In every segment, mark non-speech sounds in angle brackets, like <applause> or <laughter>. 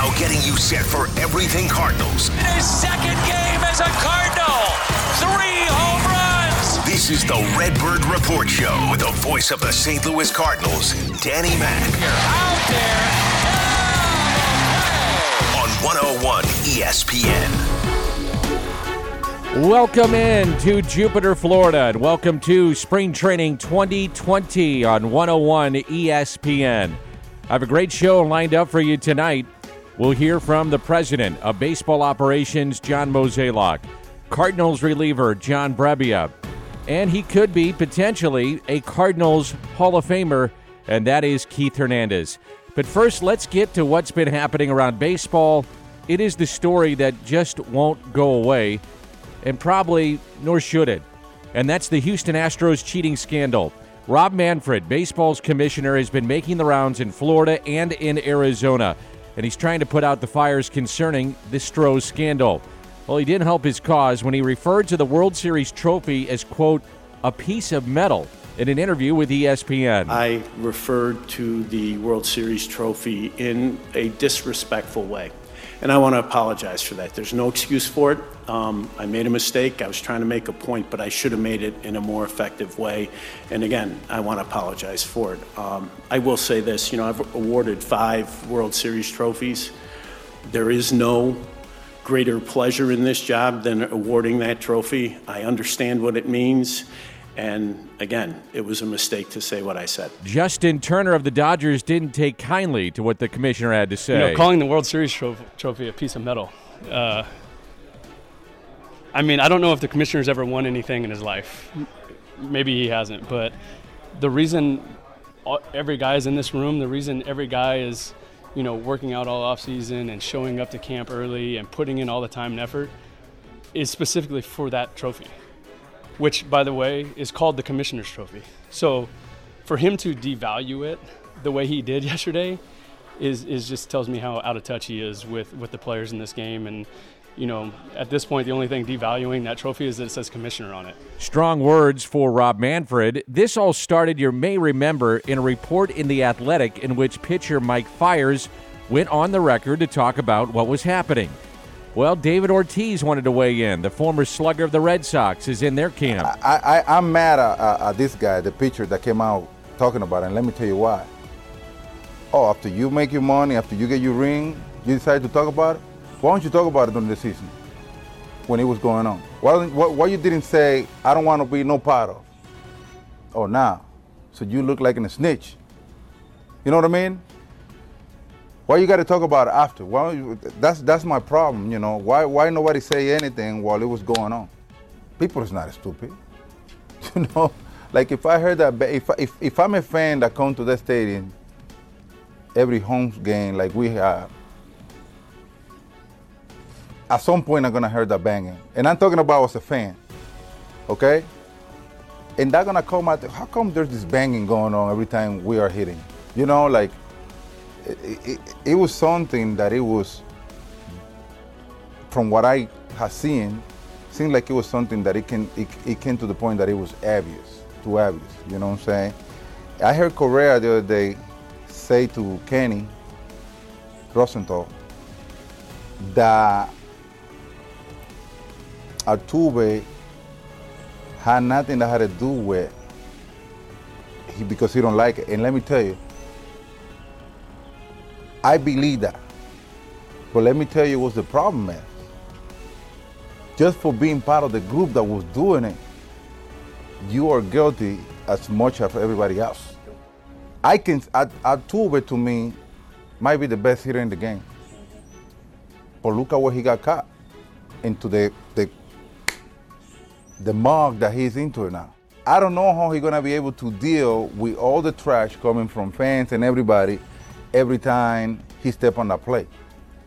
Now getting you set for everything Cardinals. His second game as a Cardinal. Three home runs. This is the Redbird Report Show with the voice of the St. Louis Cardinals, Danny Mac. Out there. On 101 ESPN. Welcome in to Jupiter, Florida, and welcome to Spring Training 2020 on 101 ESPN. I have a great show lined up for you tonight. We'll hear from the president of baseball operations, John Mozeliak, Cardinals reliever, John Brebbia, and he could be potentially a Cardinals Hall of Famer, and that is Keith Hernandez. But first, let's get to what's been happening around baseball. It is the story that just won't go away, and probably nor should it. And that's the Houston Astros cheating scandal. Rob Manfred, baseball's commissioner, has been making the rounds in Florida and in Arizona, and he's trying to put out the fires concerning the Stros scandal. Well, he didn't help his cause when he referred to the World Series trophy as, quote, a piece of metal in an interview with ESPN. I referred to the World Series trophy in a disrespectful way. And I want to apologize for that. There's no excuse for it. Um, I made a mistake. I was trying to make a point, but I should have made it in a more effective way. And again, I want to apologize for it. Um, I will say this you know, I've awarded five World Series trophies. There is no greater pleasure in this job than awarding that trophy. I understand what it means. And again, it was a mistake to say what I said. Justin Turner of the Dodgers didn't take kindly to what the commissioner had to say. You know, calling the World Series trophy, trophy a piece of metal. Uh, I mean, I don't know if the commissioner's ever won anything in his life. Maybe he hasn't, but the reason every guy is in this room, the reason every guy is, you know, working out all off season and showing up to camp early and putting in all the time and effort is specifically for that trophy, which, by the way, is called the commissioner's trophy. So, for him to devalue it the way he did <laughs> yesterday is, is just tells me how out of touch he is with, with the players in this game. And, you know, at this point, the only thing devaluing that trophy is that it says commissioner on it. Strong words for Rob Manfred. This all started, you may remember, in a report in The Athletic in which pitcher Mike Fiers went on the record to talk about what was happening. Well, David Ortiz wanted to weigh in. The former slugger of the Red Sox is in their camp. I, I, I'm mad at, at, at this guy, the pitcher that came out talking about it, and let me tell you why. Oh, after you make your money, after you get your ring, you decide to talk about it? Why don't you talk about it during the season when it was going on? Why, why, why you didn't say, I don't want to be no part of? Oh, now. So you look like a snitch. You know what I mean? Why you got to talk about it after? Why, you- that's, that's my problem, you know. Why, why nobody say anything while it was going on? People is not stupid. <laughs> You know, like if I heard that, if, if, if I'm a fan that come to the stadium every home game like we have, at some point I'm gonna hear that banging. And I'm talking about as a fan, okay? And they're gonna come out, how come there's this banging going on every time we are hitting? You know, like, it, it, it was something that it was, from what I have seen, seemed like it was something that it can it, it came to the point that it was obvious, too obvious. You know what I'm saying? I heard Correa the other day say to Kenny Rosenthal that Altuve had nothing that had to do with he because he don't like it. And let me tell you, I believe that. But let me tell you what's the problem is. Just for being part of the group that was doing it, you are guilty as much as everybody else. I can Al- Altuve to me might be the best hitter in the game. But look at where he got caught into the the the mug that he's into now. I don't know how he's gonna be able to deal with all the trash coming from fans and everybody every time he step on the plate.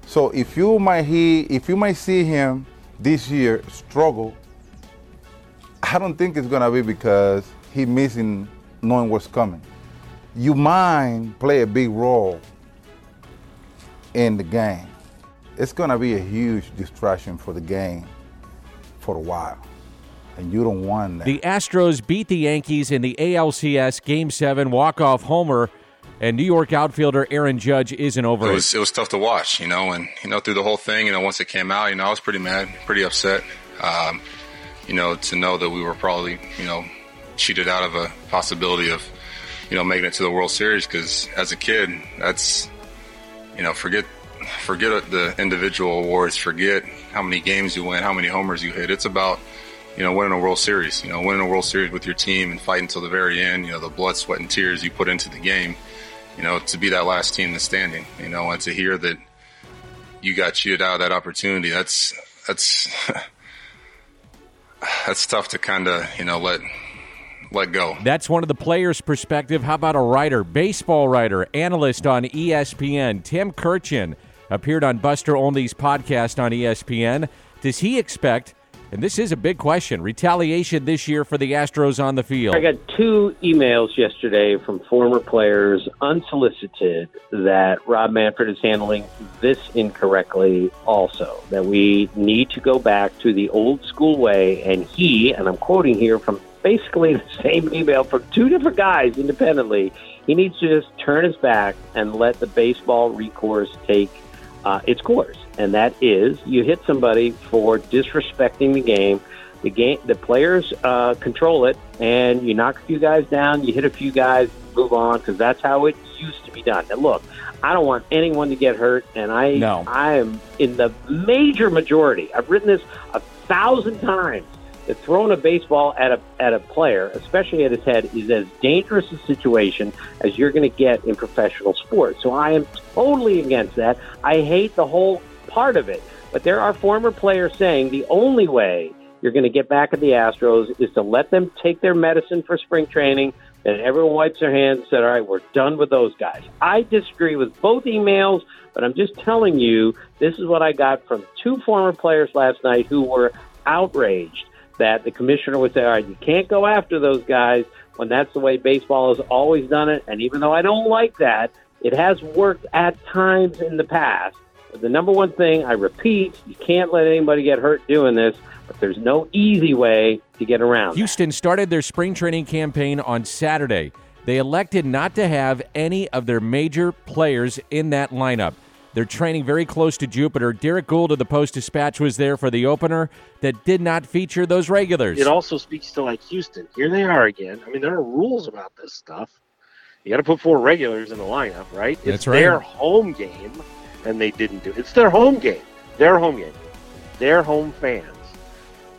So if you might he if you might see him this year struggle, I don't think it's gonna be because he missing knowing what's coming. You mind play a big role in the game. It's gonna be a huge distraction for the game for a while. And you don't want that. The Astros beat the Yankees in the ALCS Game 7 walk-off homer, and New York outfielder Aaron Judge isn't over it it. was it was tough to watch, you know, and you know through the whole thing, you know, once it came out, you know, I was pretty mad, pretty upset, um, you know, to know that we were probably, you know, cheated out of a possibility of, you know, making it to the World Series because as a kid, that's, you know, forget forget the individual awards, forget how many games you win, how many homers you hit. It's about you know, winning a World Series, you know, winning a World Series with your team and fighting until the very end, you know, the blood, sweat, and tears you put into the game, you know, to be that last team that's standing, you know, and to hear that you got cheated out of that opportunity, that's, that's, <laughs> that's tough to kind of, you know, let, let go. That's one of the players' perspective. How about a writer, baseball writer, analyst on ESPN, Tim Kurkjian, appeared on Buster Olney's podcast on ESPN. Does he expect, and this is a big question, retaliation this year for the Astros on the field? I got two emails yesterday from former players, unsolicited, that Rob Manfred is handling this incorrectly also. That we need to go back to the old school way, and he, and I'm quoting here from basically the same email from two different guys independently, he needs to just turn his back and let the baseball recourse take uh, its course, and that is you hit somebody for disrespecting the game. The game, the players uh, control it, and you knock a few guys down, you hit a few guys, move on, because that's how it used to be done. And look, I don't want anyone to get hurt, and I, No. I am in the major majority. I've written this a thousand times. That throwing a baseball at a at a player, especially at his head, is as dangerous a situation as you're going to get in professional sports. So I am totally against that. I hate the whole part of it. But there are former players saying the only way you're going to get back at the Astros is to let them take their medicine for spring training. And everyone wipes their hands and said, "All right, we're done with those guys." I disagree with both emails, but I'm just telling you this is what I got from two former players last night who were outraged that the commissioner would say, "All right, you can't go after those guys." When that's the way baseball has always done it, and even though I don't like that, it has worked at times in the past. But the number one thing I repeat, you can't let anybody get hurt doing this, but there's no easy way to get around. that. Houston started their spring training campaign on Saturday. They elected not to have any of their major players in that lineup. They're training very close to Jupiter. Derek Gould of the Post Dispatch was there for the opener that did not feature those regulars. It also speaks to like Houston. Here they are again. I mean, there are rules about this stuff. You got to put four regulars in the lineup, right? That's it's right. their home game, and they didn't do it. It's their home game. Their home game. Their home fans,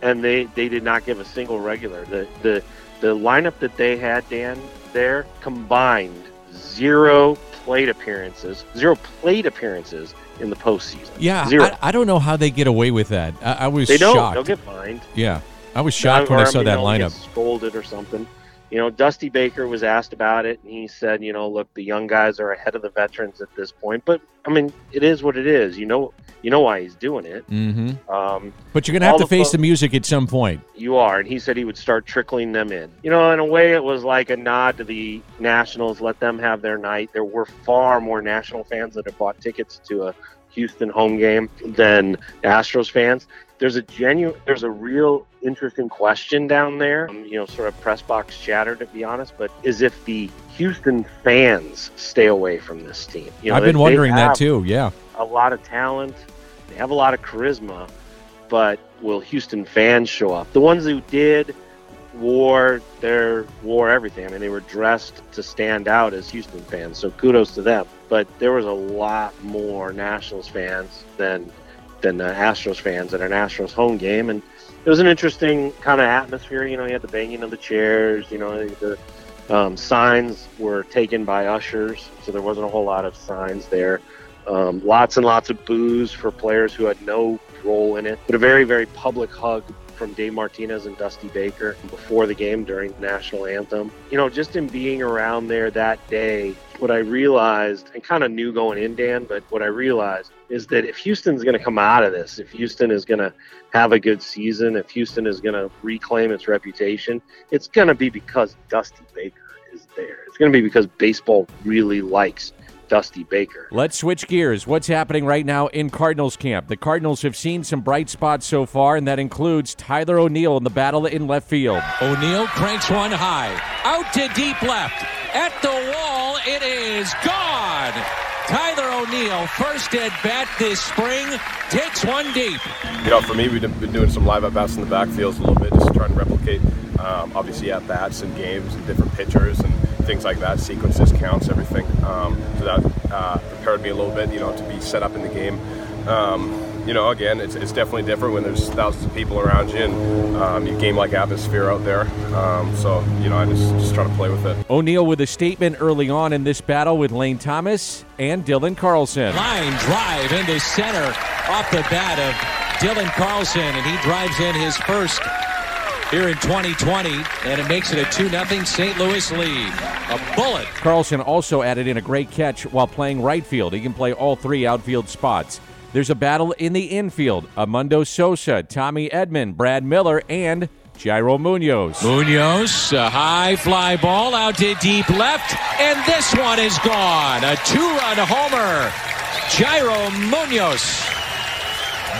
and they they did not give a single regular. The the the lineup that they had, Dan, there combined zero plate appearances, zero plate appearances in the postseason. Yeah, zero. I, I don't know how they get away with that. I, I was they don't. shocked. They'll get fined. yeah, I was shocked Or, when I saw mean, that lineup. Scolded or something. You know, Dusty Baker was asked about it, and he said, you know, look, the young guys are ahead of the veterans at this point. But I mean, it is what it is. You know, you know why he's doing it. Mm-hmm. Um, But you're gonna have to the face fo- the music at some point. you are, and he said he would start trickling them in. You know, in a way, it was like a nod to the Nationals. Let them have their night. There were far more National fans that have bought tickets to a Houston home game than Astros fans. There's a genuine, there's a real interesting question down there. Um, you know, sort of press box chatter, to be honest. But is if the Houston fans stay away from this team? You know, I've been wondering that too. Yeah. a lot of talent. They have a lot of charisma, but will Houston fans show up? The ones who did wore their wore everything. I mean, they were dressed to stand out as Houston fans. So kudos to them. But there was a lot more Nationals fans than than the Astros fans at an Astros home game, and it was an interesting kind of atmosphere. You know, you had the banging of the chairs. You know, the um, signs were taken by ushers, so there wasn't a whole lot of signs there. Um, lots and lots of boos for players who had no role in it, but a very, very public hug from Dave Martinez and Dusty Baker before the game during the national anthem. You know, just in being around there that day, what I realized, and kind of knew going in, Dan, but what I realized is that if Houston's going to come out of this, if Houston is going to have a good season, if Houston is going to reclaim its reputation, it's going to be because Dusty Baker is there. It's going to be because baseball really likes Dusty Baker. Let's switch gears. What's happening right now in Cardinals camp? The Cardinals have seen some bright spots so far, and that includes Tyler O'Neill in the battle in left field. O'Neill cranks one high. Out to deep left. At the wall It is gone. First at bat this spring, takes one deep. You know, for me, we've been doing some live at bats in the backfields a little bit, just trying to replicate, um, obviously, at bats and games and different pitchers and things like that, sequences, counts, everything. Um, so that uh, prepared me a little bit, you know, to be set up in the game. Um, you know, again, it's, it's definitely different when there's thousands of people around you and um, you game like atmosphere out there. Um, so, you know, I just, just try to play with it. O'Neill with a statement early on in this battle with Lane Thomas and Dylan Carlson. Line drive into center off the bat of Dylan Carlson, and he drives in his first here in 2020, and it makes it a 2 0 St. Louis lead. A bullet. Carlson also added in a great catch while playing right field. He can play all three outfield spots. There's a battle in the infield. Edmundo Sosa, Tommy Edman, Brad Miller, and Yairo Munoz. Munoz, a high fly ball out to deep left, and this one is gone. A two run homer. Yairo Munoz.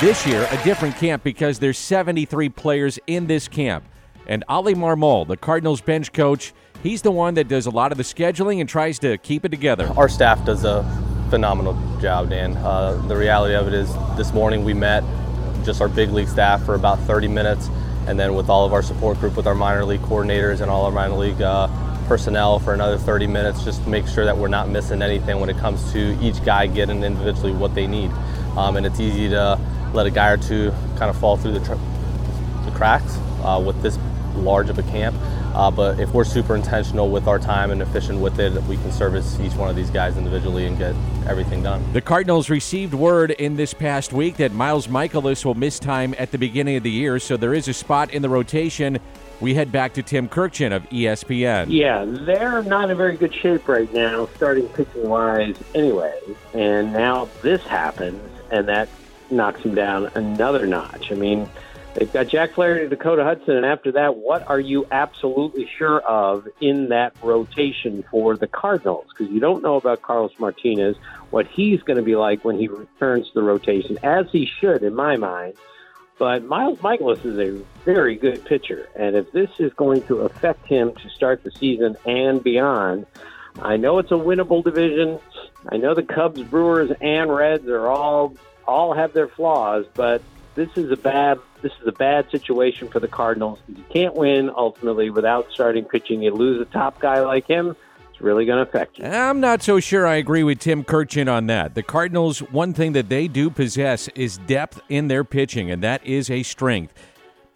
This year, a different camp because there's 73 players in this camp. And Oli Marmol, the Cardinals bench coach, he's the one that does a lot of the scheduling and tries to keep it together. Our staff does a phenomenal job, Dan. Uh, the reality of it is, this morning we met just our big league staff for about 30 minutes, and then with all of our support group, with our minor league coordinators and all our minor league uh, personnel for another 30 minutes, just to make sure that we're not missing anything when it comes to each guy getting individually what they need. Um, and it's easy to let a guy or two kind of fall through the, tr- the cracks uh, with this large of a camp. Uh, but if we're super intentional with our time and efficient with it, we can service each one of these guys individually and get everything done. The Cardinals received word in this past week that Miles Mikolas will miss time at the beginning of the year, so there is a spot in the rotation. We head back to Tim Kurkjian of ESPN. Yeah, they're not in very good shape right now, starting pitching wise anyway. And now this happens, and that knocks them down another notch. I mean, they've got Jack Flaherty, Dakota Hudson, and after that, what are you absolutely sure of in that rotation for the Cardinals? Because you don't know about Carlos Martinez, what he's going to be like when he returns to the rotation, as he should, in my mind. But Miles Mikolas is a very good pitcher, and if this is going to affect him to start the season and beyond, I know it's a winnable division. I know the Cubs, Brewers, and Reds are all all have their flaws, but this is a bad this is a bad situation for the Cardinals. You can't win ultimately without starting pitching. You lose a top guy like him, it's really going to affect you. I'm not so sure I agree with Tim Kurkjian on that. The Cardinals, one thing that they do possess is depth in their pitching, and that is a strength.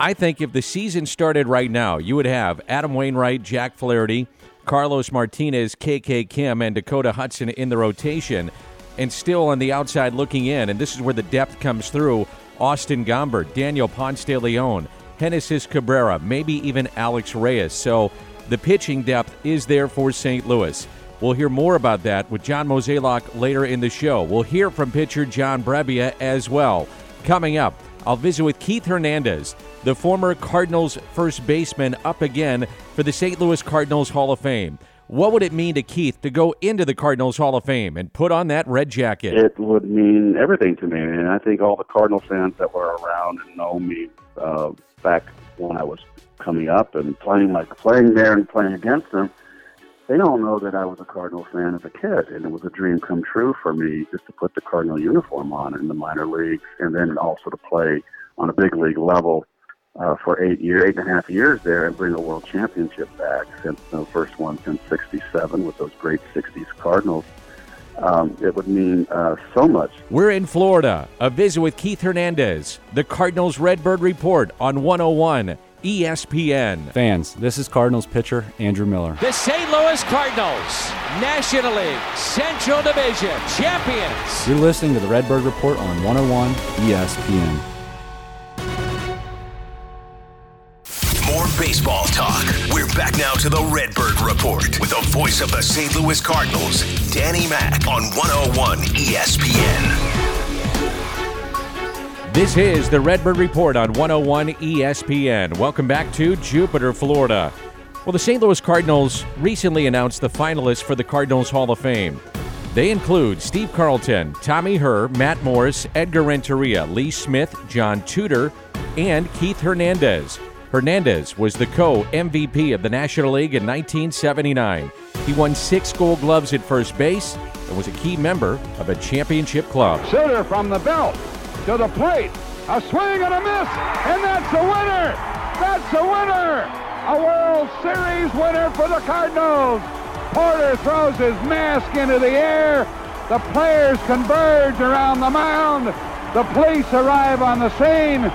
I think if the season started right now, you would have Adam Wainwright, Jack Flaherty, Carlos Martinez, KK Kim, and Dakota Hudson in the rotation, and still on the outside looking in, and this is where the depth comes through. Austin Gomber, Daniel Ponce de Leon, Genesis Cabrera, maybe even Alex Reyes. So the pitching depth is there for St. Louis. We'll hear more about that with John Mozeliak later in the show. We'll hear from pitcher John Brebbia as well. Coming up, I'll visit with Keith Hernandez, the former Cardinals first baseman, up again for the St. Louis Cardinals Hall of Fame. What would it mean to Keith to go into the Cardinals Hall of Fame and put on that red jacket? It would mean everything to me, and I think all the Cardinal fans that were around and know me uh, back when I was coming up and playing like playing there and playing against them, they don't know that I was a Cardinal fan as a kid, and it was a dream come true for me just to put the Cardinal uniform on in the minor leagues, and then also to play on a big league level uh, for eight year, eight and a half years there, and bring a world championship back since the first one since '67 with those great '60s Cardinals. Um, it would mean uh, so much. We're in Florida. A visit with Keith Hernandez, the Cardinals Redbird Report on 101 ESPN. Fans, this is Cardinals pitcher Andrew Miller. The St. Louis Cardinals, National League Central Division champions. You're listening to the Redbird Report on 101 ESPN. More baseball talk. We're back now to the Redbird Report with the voice of the St. Louis Cardinals, Danny Mac on 101 ESPN. This is the Redbird Report on 101 ESPN. Welcome back to Jupiter, Florida. Well, the St. Louis Cardinals recently announced the finalists for the Cardinals Hall of Fame. They include Steve Carlton, Tommy Herr, Matt Morris, Edgar Renteria, Lee Smith, John Tudor, and Keith Hernandez. Hernandez was the co MVP of the National League in 1979. He won six gold gloves at first base and was a key member of a championship club. Sutter from the belt to the plate. A swing and a miss, and that's a winner! That's a winner! A World Series winner for the Cardinals! Porter throws his mask into the air. The players converge around the mound. The police arrive on the scene.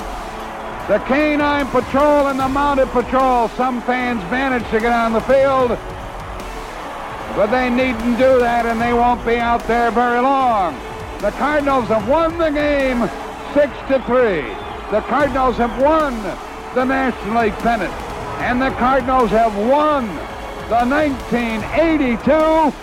The canine patrol and the mounted patrol. Some fans manage to get on the field, but they needn't do that, and they won't be out there very long. The Cardinals have won the game six to three. The Cardinals have won the National League pennant, and the Cardinals have won the 1982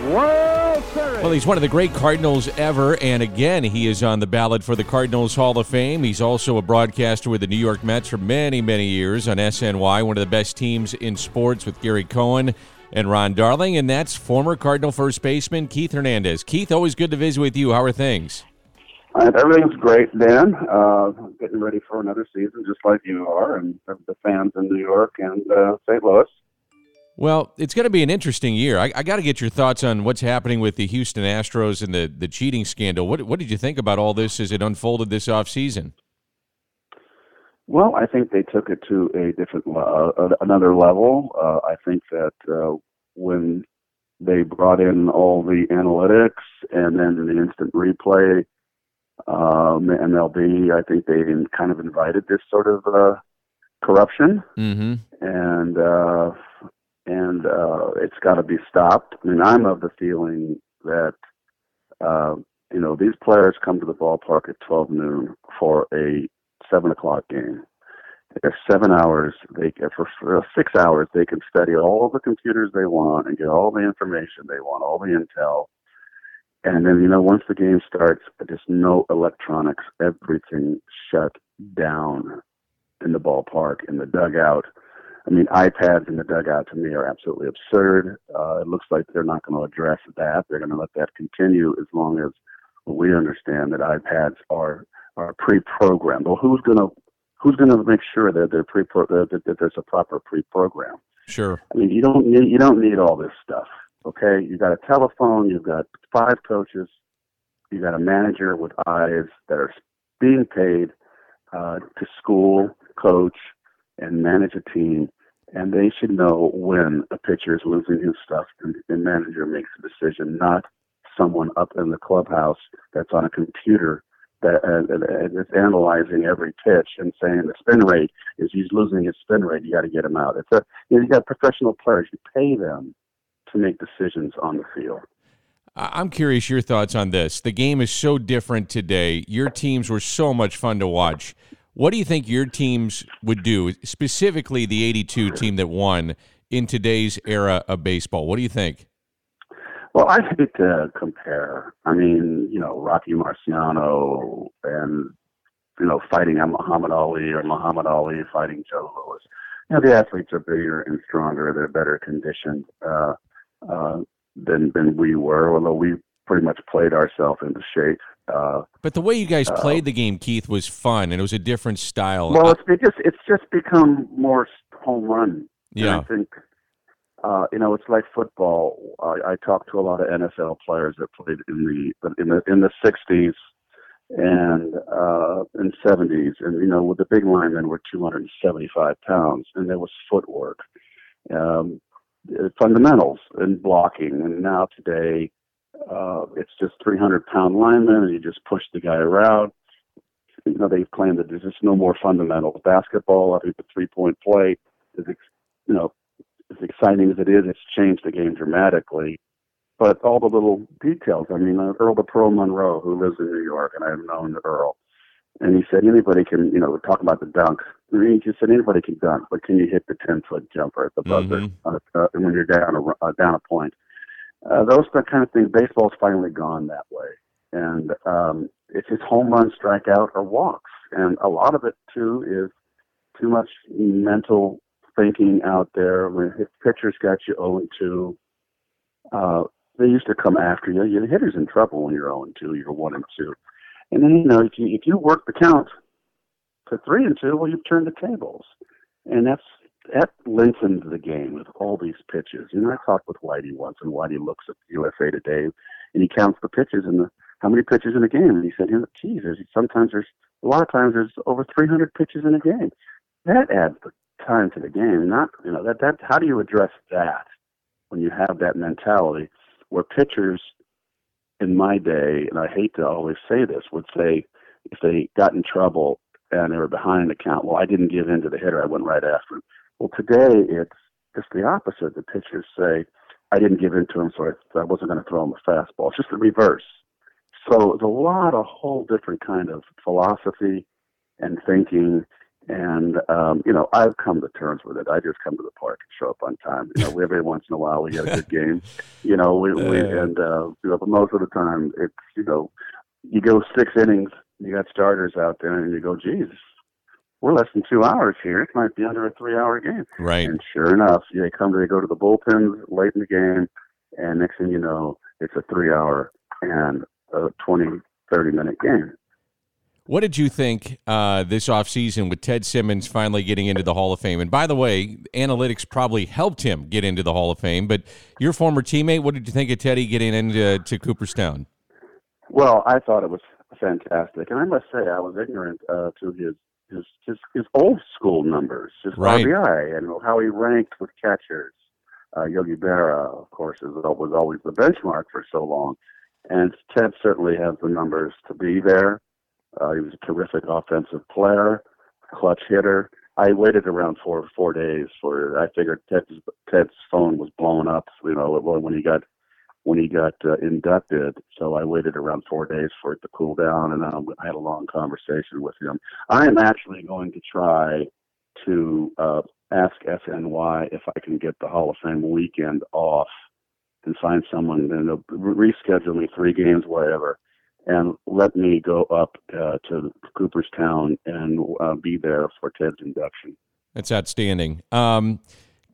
World Series. Well, he's one of the great Cardinals ever, and again, he is on the ballot for the Cardinals Hall of Fame. He's also a broadcaster with the New York Mets for many, many years on SNY, one of the best teams in sports with Gary Cohen and Ron Darling, and that's former Cardinal first baseman Keith Hernandez. Keith, always good to visit with you. How are things? Everything's great, Dan. Uh, getting ready for another season, just like you are, and the fans in New York and uh, St. Louis. Well, it's going to be an interesting year. I, I got to get your thoughts on what's happening with the Houston Astros and the, the cheating scandal. What, what did you think about all this as it unfolded this offseason? Well, I think they took it to a different, uh, another level. Uh, I think that uh, when they brought in all the analytics and then the instant replay, um, MLB, I think they kind of invited this sort of uh, corruption, mm-hmm. and uh, and uh, it's got to be stopped. I mean, I'm of the feeling that uh, you know these players come to the ballpark at 12 noon for a seven o'clock game. Have seven hours. They for, for six hours they can study all the computers they want and get all the information they want, all the intel. And then you know once the game starts, just no electronics, everything shut down in the ballpark, in the dugout I mean, iPads in the dugout to me are absolutely absurd. Uh, it looks like they're not going to address that. They're going to let that continue as long as we understand that iPads are are pre-programmed. Well, who's going to who's going to make sure that they're pre that, that there's a proper pre-program? Sure. I mean, you don't need you don't need all this stuff. Okay, you've got a telephone. You've got five coaches. You got a manager with eyes that are being paid uh, to school, coach, and manage a team and they should know when a pitcher is losing his stuff and the manager makes a decision, not someone up in the clubhouse that's on a computer that uh, is analyzing every pitch and saying the spin rate is he's losing his spin rate. You got to get him out. It's a you, know, you got professional players. You pay them to make decisions on the field. I'm curious your thoughts on this. The game is so different today. Your teams were so much fun to watch. What do you think your teams would do, specifically the 82 team that won in today's era of baseball? What do you think? Well, I hate to compare. I mean, you know, Rocky Marciano and, you know, fighting Muhammad Ali or Muhammad Ali fighting Joe Louis. You know, the athletes are bigger and stronger. They're better conditioned uh, uh, than than we were, although we pretty much played ourselves into shape. Uh, but the way you guys uh, played the game, Keith, was fun, and it was a different style. Well, it's it just it's just become more home run. Yeah, I think uh, you know it's like football. I, I talked to a lot of NFL players that played in the in the in the '60s and uh, in '70s, and you know, with the big linemen were 275 pounds, and there was footwork, um, fundamentals, and blocking. And now today, uh, it's just 300 pound linemen, and you just push the guy around. You know, they claim that there's just no more fundamentals. Basketball, I think the three point play is, you know, as exciting as it is, it's changed the game dramatically. But all the little details. I mean, uh, Earl the Pearl Monroe, who lives in New York, and I've known Earl, and he said anybody can, you know, we're talking about the dunk. He just said anybody can dunk, but can you hit the 10 foot jumper at the buzzer mm-hmm. uh, uh, when you're down a uh, down a point? Uh, those kind of things. Baseball's finally gone that way, and um, it's just home run, strikeout, or walks, and a lot of it too is too much mental thinking out there. When pitchers got you 0 2, uh, they used to come after you. Your hitter's in trouble when you're 0 2, you're 1 and 2. And then, you know, if you, if you work the count to 3 and 2, well, you've turned the tables. And that's that lengthens the game with all these pitches. You know, I talked with Whitey once, and Whitey looks at USA Today and he counts the pitches and the how many pitches in a game. And he said, geez, there's sometimes there's a lot of times there's over 300 pitches in a game. That adds the time to the game. Not you know that that how do you address that when you have that mentality where pitchers in my day, and I hate to always say this, would say if they got in trouble and they were behind the count, well, I didn't give in to the hitter, I went right after him. Well, today it's just the opposite. The pitchers say, I didn't give in to him, so I, I wasn't going to throw him a fastball. It's just the reverse. So it's a lot, a whole different kind of philosophy and thinking. And um, you know, I've come to terms with it. I just come to the park and show up on time. You know, every once in a while we get a good game. You know, we, we and uh, you know, but most of the time it's you know, you go six innings, you got starters out there, and you go, geez, we're less than two hours here. It might be under a three-hour game. Right. And sure enough, they come, they go to the bullpens late in the game, and next thing you know, it's a three-hour and a 20, 30-minute game. What did you think uh, this offseason with Ted Simmons finally getting into the Hall of Fame? And by the way, analytics probably helped him get into the Hall of Fame. But your former teammate, what did you think of Teddy getting into to Cooperstown? Well, I thought it was fantastic, and I must say I was ignorant uh, to his his his, his old school numbers, his Right. RBI, and how he ranked with catchers. Uh, Yogi Berra, of course, is, was always the benchmark for so long, and Ted certainly has the numbers to be there. Uh, he was a terrific offensive player, clutch hitter. I waited around four four days for. I figured Ted's Ted's phone was blowing up. You know when he got when he got uh, inducted. So I waited around four days for it to cool down, and um, I had a long conversation with him. I am actually going to try to uh, ask SNY if I can get the Hall of Fame weekend off and find someone and reschedule me three games, whatever, and let me go up uh, to Cooperstown and uh, be there for Ted's induction. That's outstanding. Um,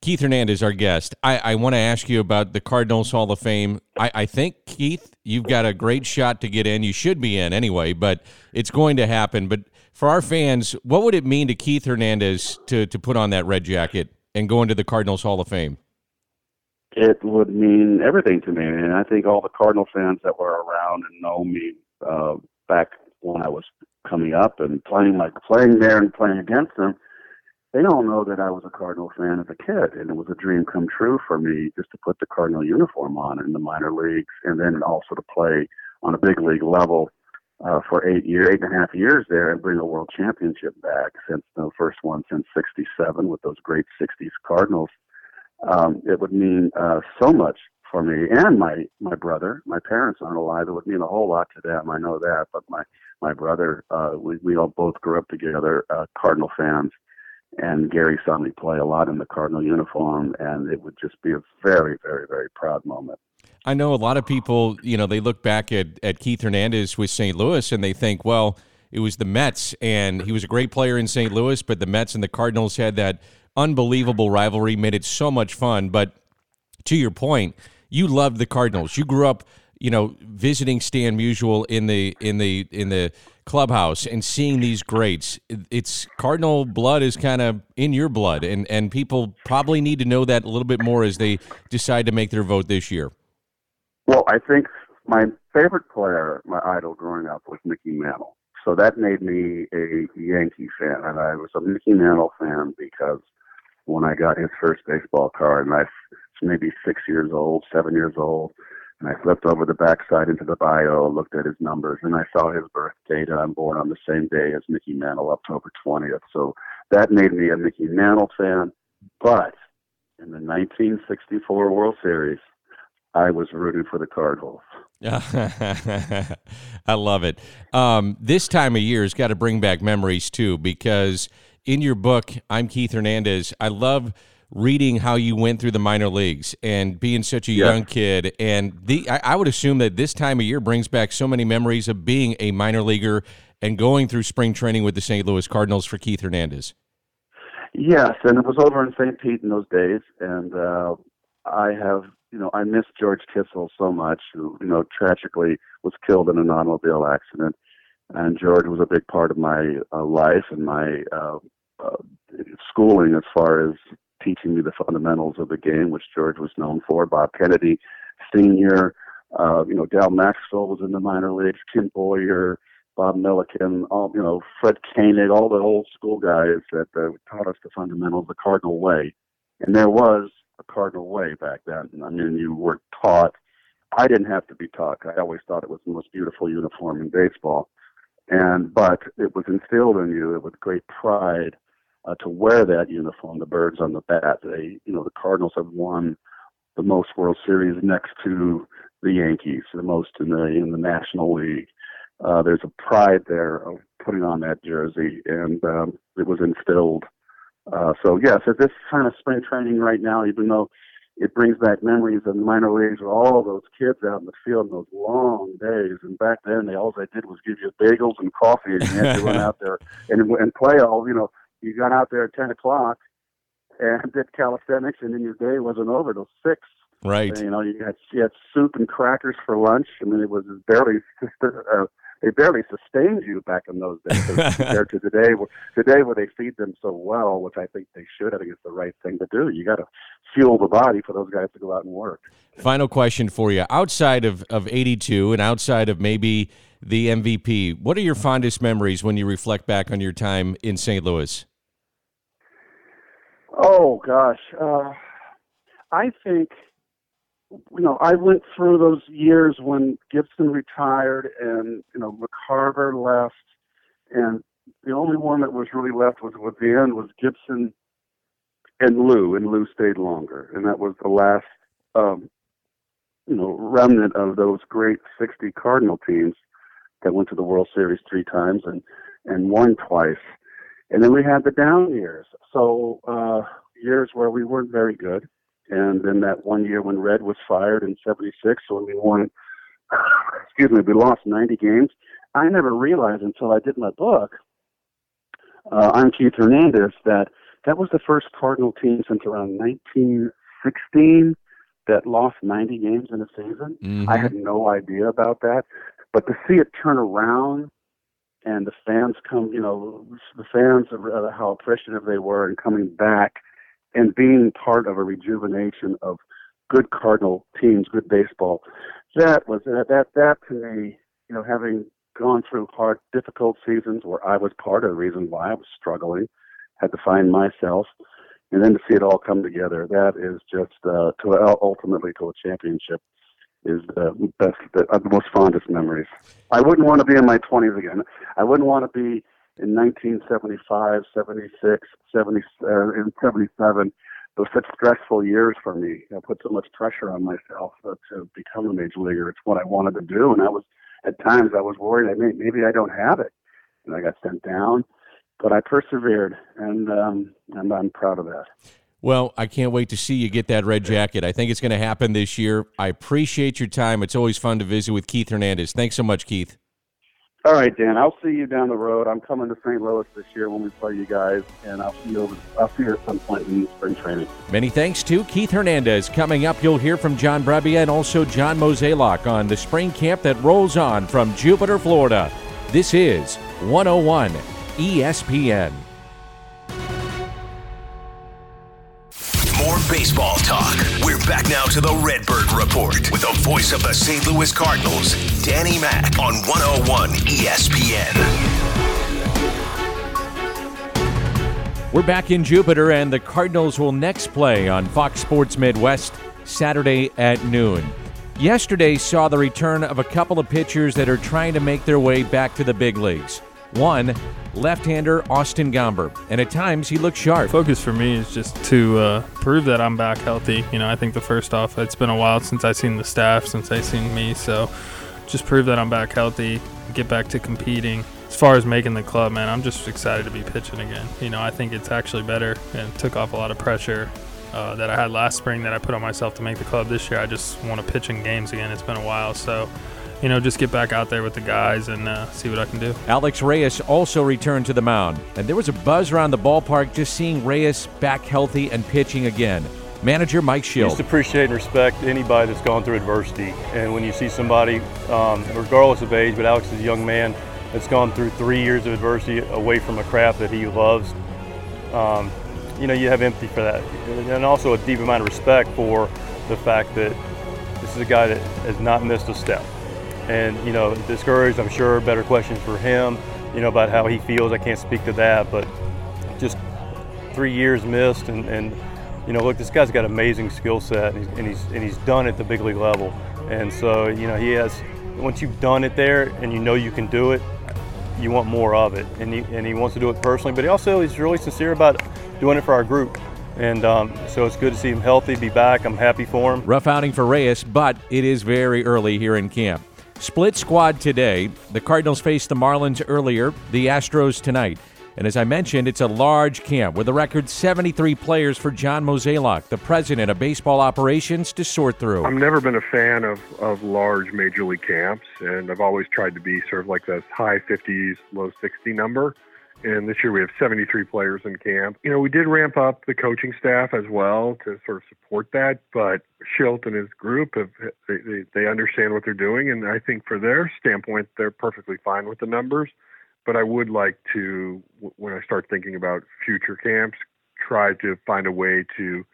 Keith Hernandez, our guest. I, I want to ask you about the Cardinals Hall of Fame. I, I think, Keith, you've got a great shot to get in. You should be in anyway, but it's going to happen. But for our fans, what would it mean to Keith Hernandez to, to put on that red jacket and go into the Cardinals Hall of Fame? it would mean everything to me. And I think all the Cardinal fans that were around and know me uh, back when I was coming up and playing like playing there and playing against them, they don't know that I was a Cardinal fan as a kid, and it was a dream come true for me just to put the Cardinal uniform on in the minor leagues, and then also to play on a big league level uh, for eight year, eight and a half years there, and bring a world championship back since the first one since '67 with those great '60s Cardinals um, it would mean uh, so much for me and my my brother. My parents aren't alive. It would mean a whole lot to them. I know that. But my my brother, uh, we we all both grew up together, uh, Cardinal fans, and Gary saw me play a lot in the Cardinal uniform, and it would just be a very very very proud moment. I know a lot of people, you know, they look back at, at Keith Hernandez with St. Louis and they think, well, it was the Mets and he was a great player in St. Louis, but the Mets and the Cardinals had that unbelievable rivalry, made it so much fun. But to your point, you loved the Cardinals. You grew up, you know, visiting Stan Musial in the in the in the clubhouse and seeing these greats. It's Cardinal blood is kind of in your blood, and and people probably need to know that a little bit more as they decide to make their vote this year. Well, I think my favorite player, my idol growing up, was Mickey Mantle. So that made me a Yankee fan, and I was a Mickey Mantle fan because when I got his first baseball card, and I was maybe six years old, seven years old, and I flipped over the backside into the bio, looked at his numbers, and I saw his birth date. I'm born on the same day as Mickey Mantle, October 20th. So that made me a Mickey Mantle fan. But in the 1964 World Series, I was rooting for the Cardinals. <laughs> I love it. Um, this time of year has got to bring back memories too, because in your book, I'm Keith Hernandez. I love reading how you went through the minor leagues and being such a Yeah. young kid. And the I, I would assume that this time of year brings back so many memories of being a minor leaguer and going through spring training with the St. Louis Cardinals for Keith Hernandez. Yes, and it was over in St. Pete in those days, and uh, I have, you know, I miss George Kissell so much, who, you know, tragically was killed in an automobile accident, and George was a big part of my uh, life and my uh, uh, schooling as far as teaching me the fundamentals of the game, which George was known for. Bob Kennedy, senior, uh, you know, Dal Maxvill was in the minor leagues, Ken Boyer, Bob Milliken, all you know, Fred Koenig, all the old school guys that uh, taught us the fundamentals, the Cardinal way. And there was a Cardinal way back then. I mean, you were taught. I didn't have to be taught. I always thought it was the most beautiful uniform in baseball, and but it was instilled in you with great pride uh, to wear that uniform. The birds on the bat. They, you know, the Cardinals have won the most World Series next to the Yankees, the most in the in the National League. Uh, there's a pride there of putting on that jersey, and um, it was instilled. Uh, so yes, at this kind of spring training right now, even though it brings back memories of the minor leagues with all those kids out in the field in those long days. And back then, they all they did was give you bagels and coffee, and you had to run <laughs> out there and and play all. You know, you got out there at ten o'clock and did calisthenics, and then your day wasn't over till six. Right. You know, you had you had soup and crackers for lunch. I mean, it was barely uh, <laughs> they barely sustained you back in those days <laughs> compared to today. Where, today, where they feed them so well, which I think they should. I think it's the right thing to do. You got to fuel the body for those guys to go out and work. Final question for you: Outside of of '82 and outside of maybe the MVP, what are your fondest memories when you reflect back on your time in St. Louis? Oh gosh, uh, I think you know I went through those years when Gibson retired and you know McCarver left, and the only one that was really left was with the end was Gibson and Lou, and Lou stayed longer, and that was the last um, you know remnant of those great '60 Cardinal teams that went to the World Series three times and and won twice. And then we had the down years. So uh, years where we weren't very good. And then that one year when Red was fired in '76, when we won, <coughs> excuse me, we lost 90 games. I never realized until I did my book uh, on Keith Hernandez that that was the first Cardinal team since around 1916 that lost 90 games in a season. Mhm. I had no idea about that, but to see it turn around and the fans come, you know, the fans uh, how appreciative they were and coming back and being part of a rejuvenation of good Cardinal teams, good baseball. That was that that that to me, you know, having gone through hard, difficult seasons where I was part of the reason why I was struggling, had to find myself, and then to see it all come together. That is just uh, to ultimately to a championship is the best, the, uh, the most fondest memories. I wouldn't want to be in my 20s again. I wouldn't want to be in 1975, 76, 70, uh, and 77. Those such stressful years for me. I put so much pressure on myself uh, to become a major leaguer. It's what I wanted to do, and I was at times I was worried. I may, maybe I don't have it, and I got sent down. But I persevered, and um, and I'm proud of that. Well, I can't wait to see you get that red jacket. I think it's going to happen this year. I appreciate your time. It's always fun to visit with Keith Hernandez. Thanks so much, Keith. All right, Dan. I'll see you down the road. I'm coming to St. Louis this year when we play you guys, and I'll see you. Over, I'll see you at some point in spring training. Many thanks to Keith Hernandez. Coming up, you'll hear from John Brebbia and also John Mozeliak on the spring camp that rolls on from Jupiter, Florida. This is 101 ESPN. More baseball talk. We're back now to the Redbird Report with the voice of the St. Louis Cardinals, Danny Mac on 101 ESPN. We're back in Jupiter, and the Cardinals will next play on Fox Sports Midwest Saturday at noon. Yesterday saw the return of a couple of pitchers that are trying to make their way back to the big leagues. One, left-hander Austin Gomber, and at times he looks sharp. Focus for me is just to uh, prove that I'm back healthy. You know, I think the first off, it's been a while since I've seen the staff, since I've seen me, so just prove that I'm back healthy, get back to competing. As far as making the club, man, I'm just excited to be pitching again. You know, I think it's actually better and took off a lot of pressure uh, that I had last spring that I put on myself to make the club this year. I just want to pitch in games again. It's been a while, so you know, just get back out there with the guys and uh, see what I can do. Alex Reyes also returned to the mound, and there was a buzz around the ballpark just seeing Reyes back healthy and pitching again. Manager Mike Shildt. Just appreciate and respect anybody that's gone through adversity. And when you see somebody, um, regardless of age, but Alex is a young man that's gone through three years of adversity away from a craft that he loves. um, you know, you have empathy for that, and also a deep amount of respect for the fact that this is a guy that has not missed a step. And you know, discouraged. I'm sure better questions for him. You know about how he feels. I can't speak to that, but just three years missed, and, and you know, look, this guy's got amazing skill set, and he's, and he's and he's done at the big league level. And so, you know, he has. Once you've done it there, and you know you can do it, you want more of it. And he and he wants to do it personally, but he also is really sincere about doing it for our group. And um, so it's good to see him healthy, be back. I'm happy for him. Rough outing for Reyes, but it is very early here in camp. Split squad today. The Cardinals faced the Marlins earlier, the Astros tonight. And as I mentioned, it's a large camp with a record 73 players for John Mozeliak, the president of baseball operations, to sort through. I've never been a fan of, of large major league camps, and I've always tried to be sort of like this high 50s, low 60 number. And this year we have 73 players in camp. You know, we did ramp up the coaching staff as well to sort of support that, but Shildt and his group have they, they, they understand what they're doing, and I think for their standpoint, they're perfectly fine with the numbers. But I would like to, when I start thinking about future camps, try to find a way to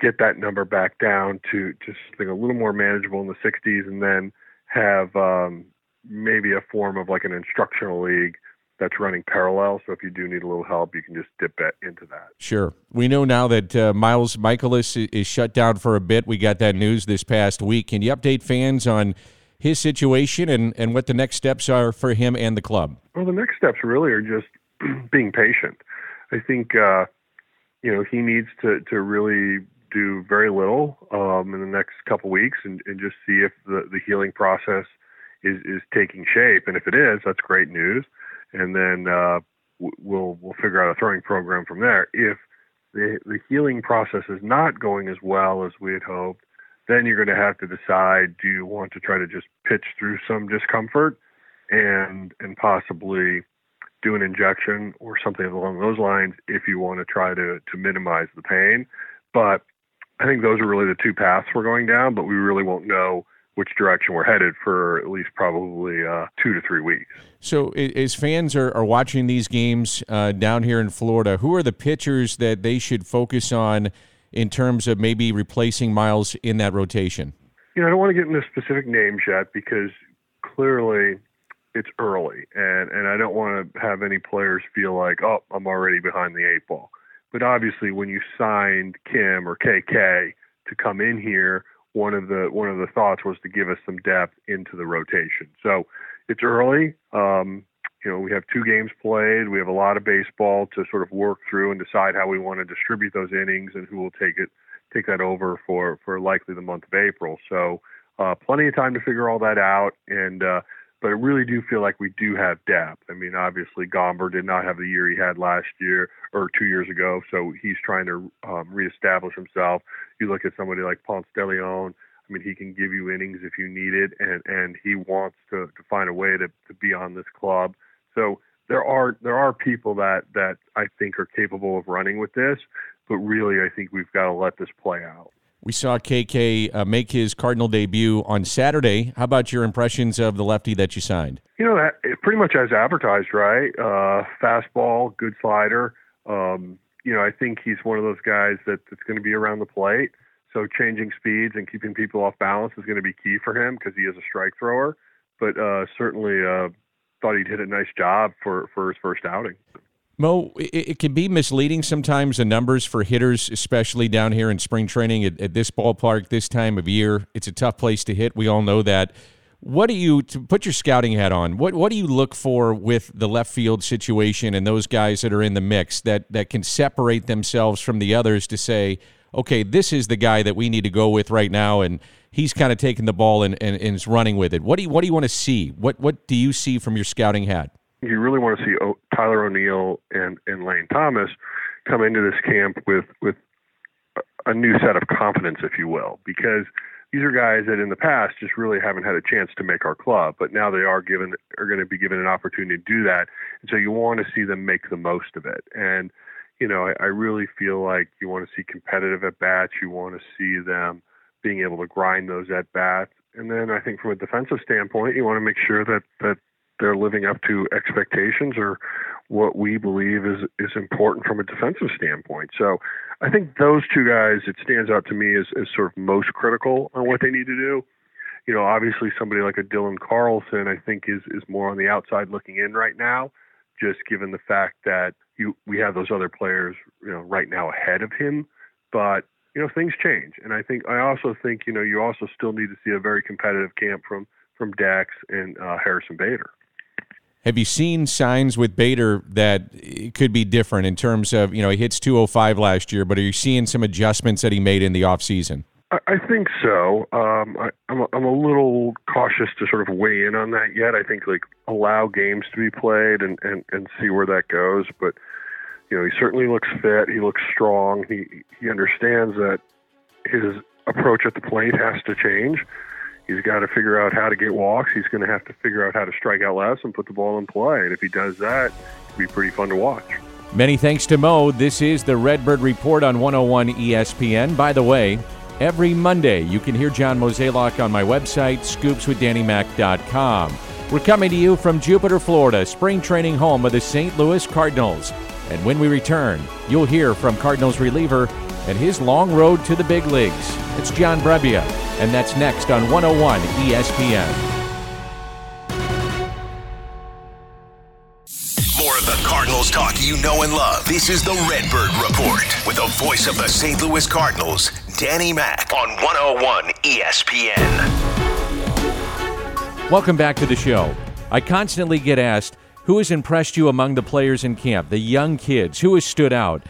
get that number back down to just something a little more manageable in the 60s, and then have um, maybe a form of like an instructional league that's running parallel. So if you do need a little help, you can just dip into that. Sure. We know now that uh, Miles Mikolas is shut down for a bit. We got that news this past week. Can you update fans on his situation and, and what the next steps are for him and the club? Well, the next steps really are just <clears throat> being patient. I think, uh, you know, he needs to, to really do very little um, in the next couple weeks and, and just see if the, the healing process is, is taking shape. And if it is, that's great news and then uh, we'll we'll figure out a throwing program from there. If the the healing process is not going as well as we had hoped, then you're going to have to decide: do you want to try to just pitch through some discomfort and and possibly do an injection or something along those lines if you want to try to to minimize the pain. But I think those are really the two paths we're going down, but we really won't know which direction we're headed for at least probably uh, two to three weeks. So, as fans are, are watching these games uh, down here in Florida, who are the pitchers that they should focus on in terms of maybe replacing Miles in that rotation? You know, I don't want to get into specific names yet because clearly it's early, and and I don't want to have any players feel like, oh, I'm already behind the eight ball. But obviously, when you signed Kim or KK to come in here one of the one of the thoughts was to give us some depth into the rotation. So it's early. Um, you know, we have two games played. We have a lot of baseball to sort of work through and decide how we want to distribute those innings and who will take it take that over for for likely the month of April. So uh, plenty of time to figure all that out. And uh, but I really do feel like we do have depth. I mean, obviously Gomber did not have the year he had last year or two years ago, so he's trying to um, reestablish himself. You look at somebody like Ponce de Leon. I mean, he can give you innings if you need it, and and he wants to to find a way to to be on this club. So there are there are people that that I think are capable of running with this, but really I think we've got to let this play out. We saw KK uh, make his Cardinal debut on Saturday. How about your impressions of the lefty that you signed? You know, pretty much as advertised, right? Uh, fastball, good slider. Um, you know, I think he's one of those guys that, that's going to be around the plate. So changing speeds and keeping people off balance is going to be key for him because he is a strike thrower. But uh, certainly uh, thought he did a nice job for, for his first outing. Mo, it, it, can be misleading sometimes the numbers for hitters, especially down here in spring training at, at, this ballpark this time of year. It's a tough place to hit. We all know that. What do you to put your scouting hat on? What what do you look for with the left field situation and those guys that are in the mix that that can separate themselves from the others to say, okay, this is the guy that we need to go with right now, and he's kind of taking the ball and, and, and is running with it. What do you what do you want to see? What what do you see from your scouting hat? You really want to see o- Tyler O'Neill and, and Lane Thomas come into this camp with with a new set of confidence, if you will, because these are guys that in the past just really haven't had a chance to make our club, but now they are given are going to be given an opportunity to do that, and so you want to see them make the most of it. And you know, I, I really feel like you want to see competitive at bats. You want to see them being able to grind those at bats, and then I think from a defensive standpoint, you want to make sure that that they're living up to expectations or what we believe is is important from a defensive standpoint. So I think those two guys, it stands out to me as, as sort of most critical on what they need to do. You know, obviously somebody like a Dylan Carlson, I think is is more on the outside looking in right now, just given the fact that you we have those other players, you know, right now ahead of him. But you know, things change, and I think I also think you know you also still need to see a very competitive camp from from Dex and uh, Harrison Bader. Have you seen signs with Bader that could be different in terms of, you know, he hits 205 last year, but are you seeing some adjustments that he made in the offseason? I think so. Um, I, I'm, a, I'm a little cautious to sort of weigh in on that yet. I think like allow games to be played and, and, and see where that goes. But, you know, he certainly looks fit. He looks strong. He, he understands that his approach at the plate has to change he's got to figure out how to get walks. He's going to have to figure out how to strike out less and put the ball in play. And if he does that, it'll be pretty fun to watch. Many thanks to Mo. This is the Redbird Report on 101 ESPN. By the way, every Monday you can hear John Mozeliak on my website, scoopswithdannymac.com. We're coming to you from Jupiter, Florida, spring training home of the St. Louis Cardinals. And when we return, you'll hear from Cardinals reliever and his long road to the big leagues. It's John Brebbia, and that's next on 101 ESPN. More of the Cardinals talk you know and love. This is the Redbird Report with the voice of the St. Louis Cardinals, Danny Mac on 101 ESPN. Welcome back to the show. I constantly get asked, who has impressed you among the players in camp, the young kids? Who has stood out?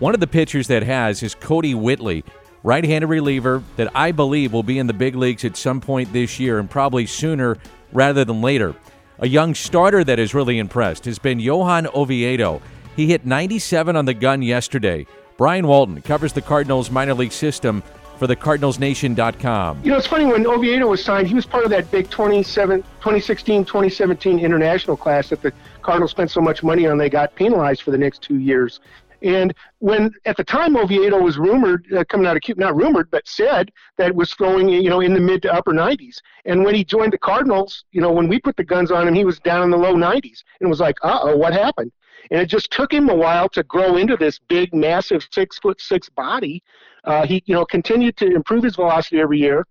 One of the pitchers that has is Kodi Whitley, right handed reliever that I believe will be in the big leagues at some point this year and probably sooner rather than later. A young starter that has really impressed has been Johan Oviedo. He hit 97 on the gun yesterday. Brian Walton covers the Cardinals minor league system for the CardinalsNation.com. You know, it's funny when Oviedo was signed, he was part of that big 2016 2017 international class that the Cardinals spent so much money on. They got penalized for the next two years. And when at the time Oviedo was rumored uh, coming out of Cuba, not rumored, but said that it was throwing you know in the mid to upper 90s. And when he joined the Cardinals, you know when we put the guns on him, he was down in the low 90s, and was like, uh oh, what happened? And it just took him a while to grow into this big, massive six foot six body. Uh, he you know continued to improve his velocity every year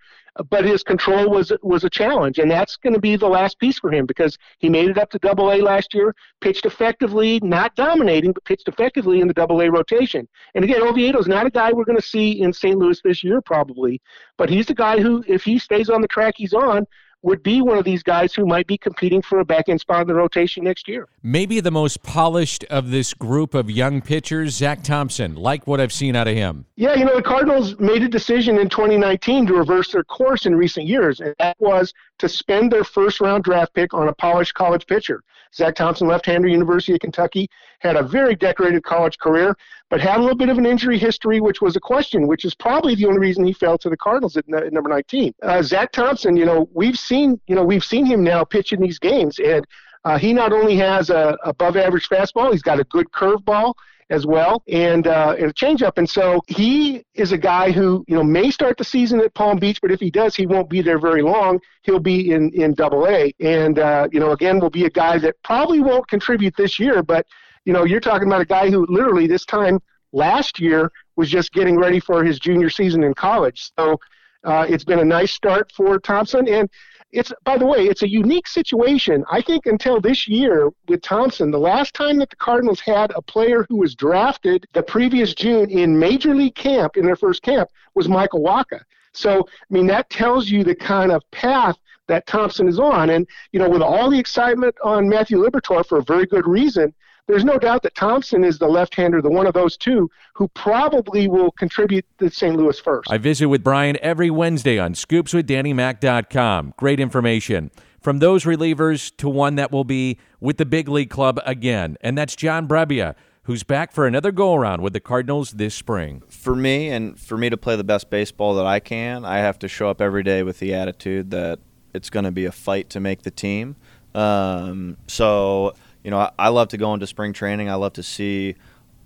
but his control was was a challenge, and that's going to be the last piece for him because he made it up to Double A last year, pitched effectively, not dominating, but pitched effectively in the Double A rotation. And again, Oviedo's not a guy we're going to see in St. Louis this year probably, but he's the guy who, if he stays on the track he's on, would be one of these guys who might be competing for a back end spot in the rotation next year. Maybe the most polished of this group of young pitchers, Zack Thompson. Like what I've seen out of him. Yeah, you know, the Cardinals made a decision in 2019 to reverse their course in recent years, and that was to spend their first round draft pick on a polished college pitcher. Zack Thompson, left-hander, University of Kentucky, had a very decorated college career, but had a little bit of an injury history, which was a question, which is probably the only reason he fell to the Cardinals at, at number 19. Uh, Zack Thompson, you know, we've seen, you know, we've seen him now pitch in these games, and uh, he not only has a above average fastball, he's got a good curveball as well, and uh, and a changeup. And so he is a guy who you know may start the season at Palm Beach, but if he does, he won't be there very long. He'll be in in Double A, and uh, you know again will be a guy that probably won't contribute this year, but you know you're talking about a guy who literally this time last year was just getting ready for his junior season in college. So uh, it's been a nice start for Thompson, and it's by the way, it's a unique situation. I think until this year with Thompson, the last time that the Cardinals had a player who was drafted the previous June in major league camp in their first camp was Michael Wacha. So, I mean, that tells you the kind of path that Thompson is on. And, you know, with all the excitement on Matthew Liberatore for a very good reason, there's no doubt that Thompson is the left-hander, the one of those two, who probably will contribute to St. Louis first. I visit with Brian every Wednesday on scoopswithdannymac.com. Great information. From those relievers to one that will be with the big league club again, and that's John Brebbia, who's back for another go-around with the Cardinals this spring. For me, and for me to play the best baseball that I can, I have to show up every day with the attitude that it's going to be a fight to make the team. Um, so – you know, I, I love to go into spring training. I love to see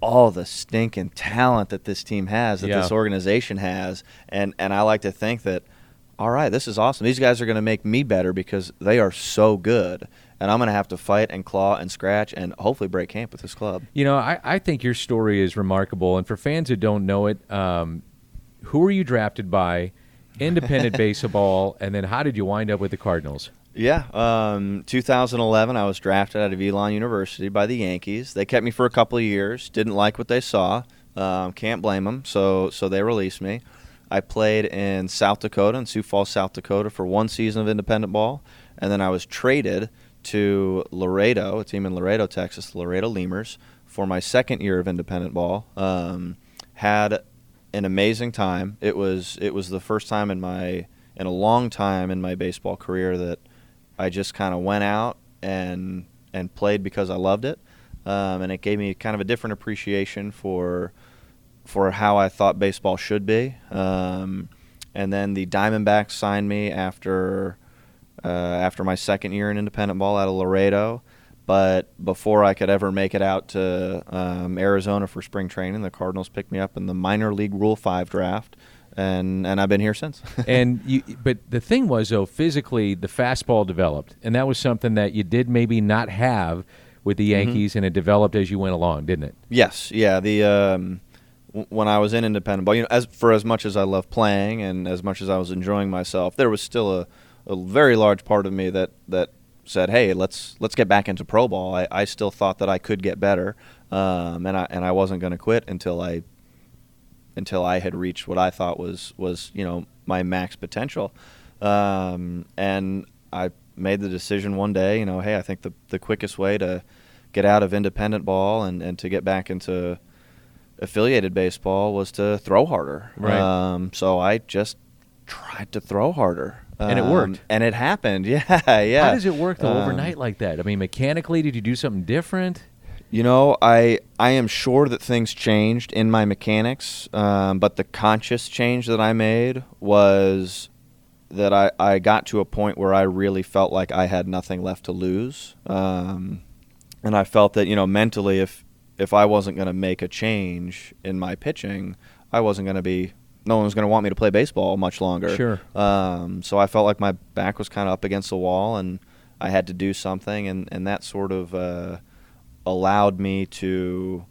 all the stinking talent that this team has, that yeah. this organization has, and and I like to think that, all right, this is awesome. These guys are going to make me better because they are so good, and I'm going to have to fight and claw and scratch and hopefully break camp with this club. You know, I, I think your story is remarkable. And for fans who don't know it, um, who were you drafted by? Independent <laughs> baseball, and then how did you wind up with the Cardinals? Yeah, um, 2011, I was drafted out of Elon University by the Yankees. They kept me for a couple of years. Didn't like what they saw. Um, can't blame them. So so they released me. I played in South Dakota, in Sioux Falls, South Dakota, for one season of independent ball, and then I was traded to Laredo, a team in Laredo, Texas, the Laredo Lemurs, for my second year of independent ball. Um, had an amazing time. It was it was the first time in my in a long time in my baseball career that I just kind of went out and and played because I loved it, um, and it gave me kind of a different appreciation for for how I thought baseball should be. Um, and then the Diamondbacks signed me after uh, after my second year in independent ball out of Laredo. But before I could ever make it out to um, Arizona for spring training, the Cardinals picked me up in the minor league Rule Five draft, and and I've been here since. <laughs> and you, but the thing was though, physically the fastball developed, and that was something that you did maybe not have with the Mm-hmm. Yankees, and it developed as you went along, didn't it? Yes, yeah. The um, w- when I was in independent ball, you know, as for as much as I love playing and as much as I was enjoying myself, there was still a, a very large part of me that that said, "Hey, let's let's get back into pro ball." I, I still thought that I could get better, um, and I and I wasn't going to quit until I until I had reached what I thought was was you know my max potential, um, and I made the decision one day. You know, hey, I think the the quickest way to get out of independent ball and, and to get back into affiliated baseball was to throw harder. Right. Um, so I just tried to throw harder. And it Um, worked. And it happened. <laughs> Yeah, yeah. How does it work though Um, overnight like that? I mean, mechanically, did you do something different? You know, I I am sure that things changed in my mechanics, um, but the conscious change that I made was that I, I got to a point where I really felt like I had nothing left to lose, um, and I felt that you know mentally, if if I wasn't going to make a change in my pitching, I wasn't going to be. No one was going to want me to play baseball much longer. Sure. Um, so I felt like my back was kind of up against the wall, and I had to do something, and and that sort of. Uh, allowed me to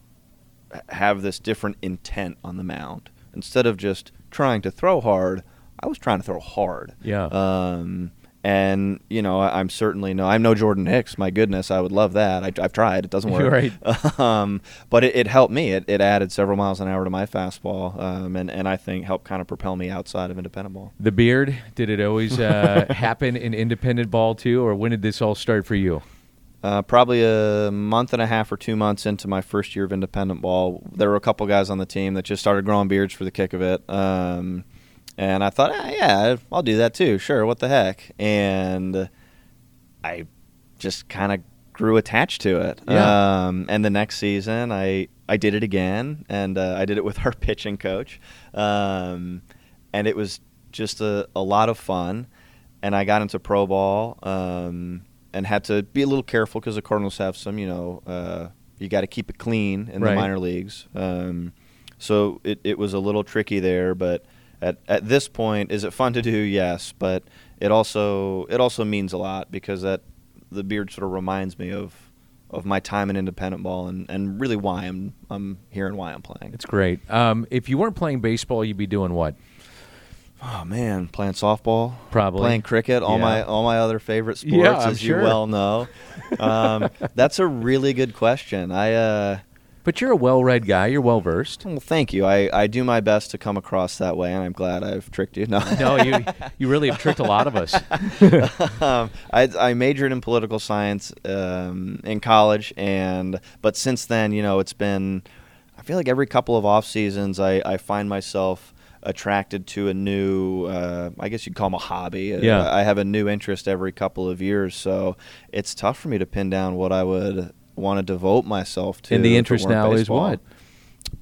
have this different intent on the mound. Instead of just trying to throw hard, I was trying to throw hard. Yeah. Um, and you know, I, I'm certainly no, I'm no Jordan Hicks. My goodness, I would love that. I, I've tried; it doesn't <laughs> work. Right. <laughs> um, but it, it helped me. It, it added several miles an hour to my fastball, um, and and I think helped kind of propel me outside of independent ball. The beard, did it always uh, <laughs> happen in independent ball too, or when did this all start for you? Uh, probably a month and a half or two months into my first year of independent ball, there were a couple guys on the team that just started growing beards for the kick of it. Um, and I thought, ah, yeah, I'll do that too. Sure, what the heck? And I just kind of grew attached to it. Yeah. Um, and the next season, I I did it again, and uh, I did it with <laughs> our pitching coach, um, and it was just a, a lot of fun. And I got into pro ball, um, and had to be a little careful because the Cardinals have some, you know, uh, you got to keep it clean in Right. the minor leagues. Um, so it, it was a little tricky there, but at, at this point, is it fun to do? Yes, but it also it also means a lot because that the beard sort of reminds me of of my time in independent ball and, and really why I'm I'm here and why I'm playing. It's great. Um, if you weren't playing baseball, you'd be doing what? Oh man, playing softball, Probably. playing cricket, all Yeah. my all my other favorite <laughs> sports, Yeah, as sure. you well know. <laughs> Um, that's a really good question. I. Uh, but you're a well-read guy. You're well versed. Well, thank you. I, I do my best to come across that way, and I'm glad I've tricked you. <laughs> No, No, you you really have tricked a lot of us. um, I, I majored in political science um, in college, and but since then, you know, it's been. I feel like every couple of off seasons, I, I find myself attracted to a new. Uh, I guess you'd call them a hobby. Uh, Yeah. I have a new interest every couple of years, so it's tough for me to pin down what I would want to devote myself to. And the interest now is what?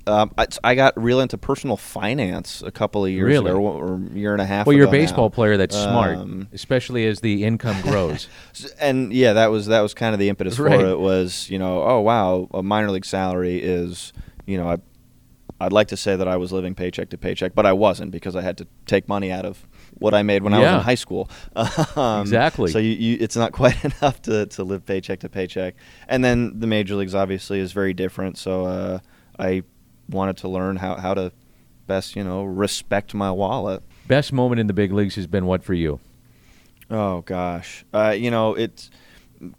Um, I, I got real into personal finance a couple of years Really? ago, or a year and a half. Well, you're a ago now. baseball player that's smart, Um, especially as the income <laughs> grows. and yeah, that was that was kind of the impetus Right. for it. Was you know, oh wow, a minor league salary is you know, I I'd like to say that I was living paycheck to paycheck, but I wasn't because I had to take money out of what I made when I was in high school. <laughs> Um, Exactly. So you, you, it's not <laughs> quite enough to, to live paycheck to paycheck. And then the major leagues obviously is very different. So uh, I wanted to learn how, how to best, you know, respect my wallet. Best moment in the big leagues has been what for you? Oh gosh, uh, you know it's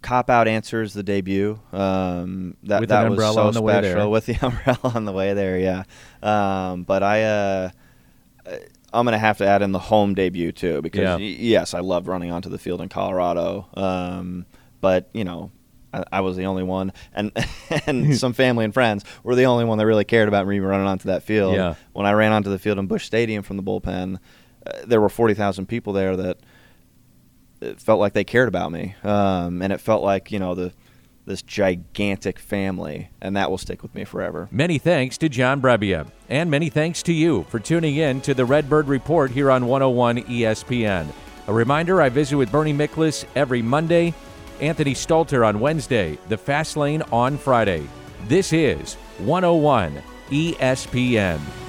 cop out answers the debut. Um, that With that was so on the way special with the <laughs> umbrella on the way there. Yeah, um, but I. Uh, I'm gonna have to add in the home debut too because Yeah. y- yes, I loved running onto the field in Colorado. Um, but you know, I, I was the only one, and <laughs> and <laughs> some family and friends were the only one that really cared about me running onto that field. Yeah. When I ran onto the field in Busch Stadium from the bullpen, uh, there were forty thousand people there that it felt like they cared about me, um, and it felt like you know the this gigantic family, and that will stick with me forever. Many thanks to John Brebbia, and many thanks to you for tuning in to the Redbird Report here on 101 ESPN. A reminder I visit with Bernie Miklasz every Monday, Anthony Stalter on Wednesday, The Fast Lane on Friday. This is 101 ESPN.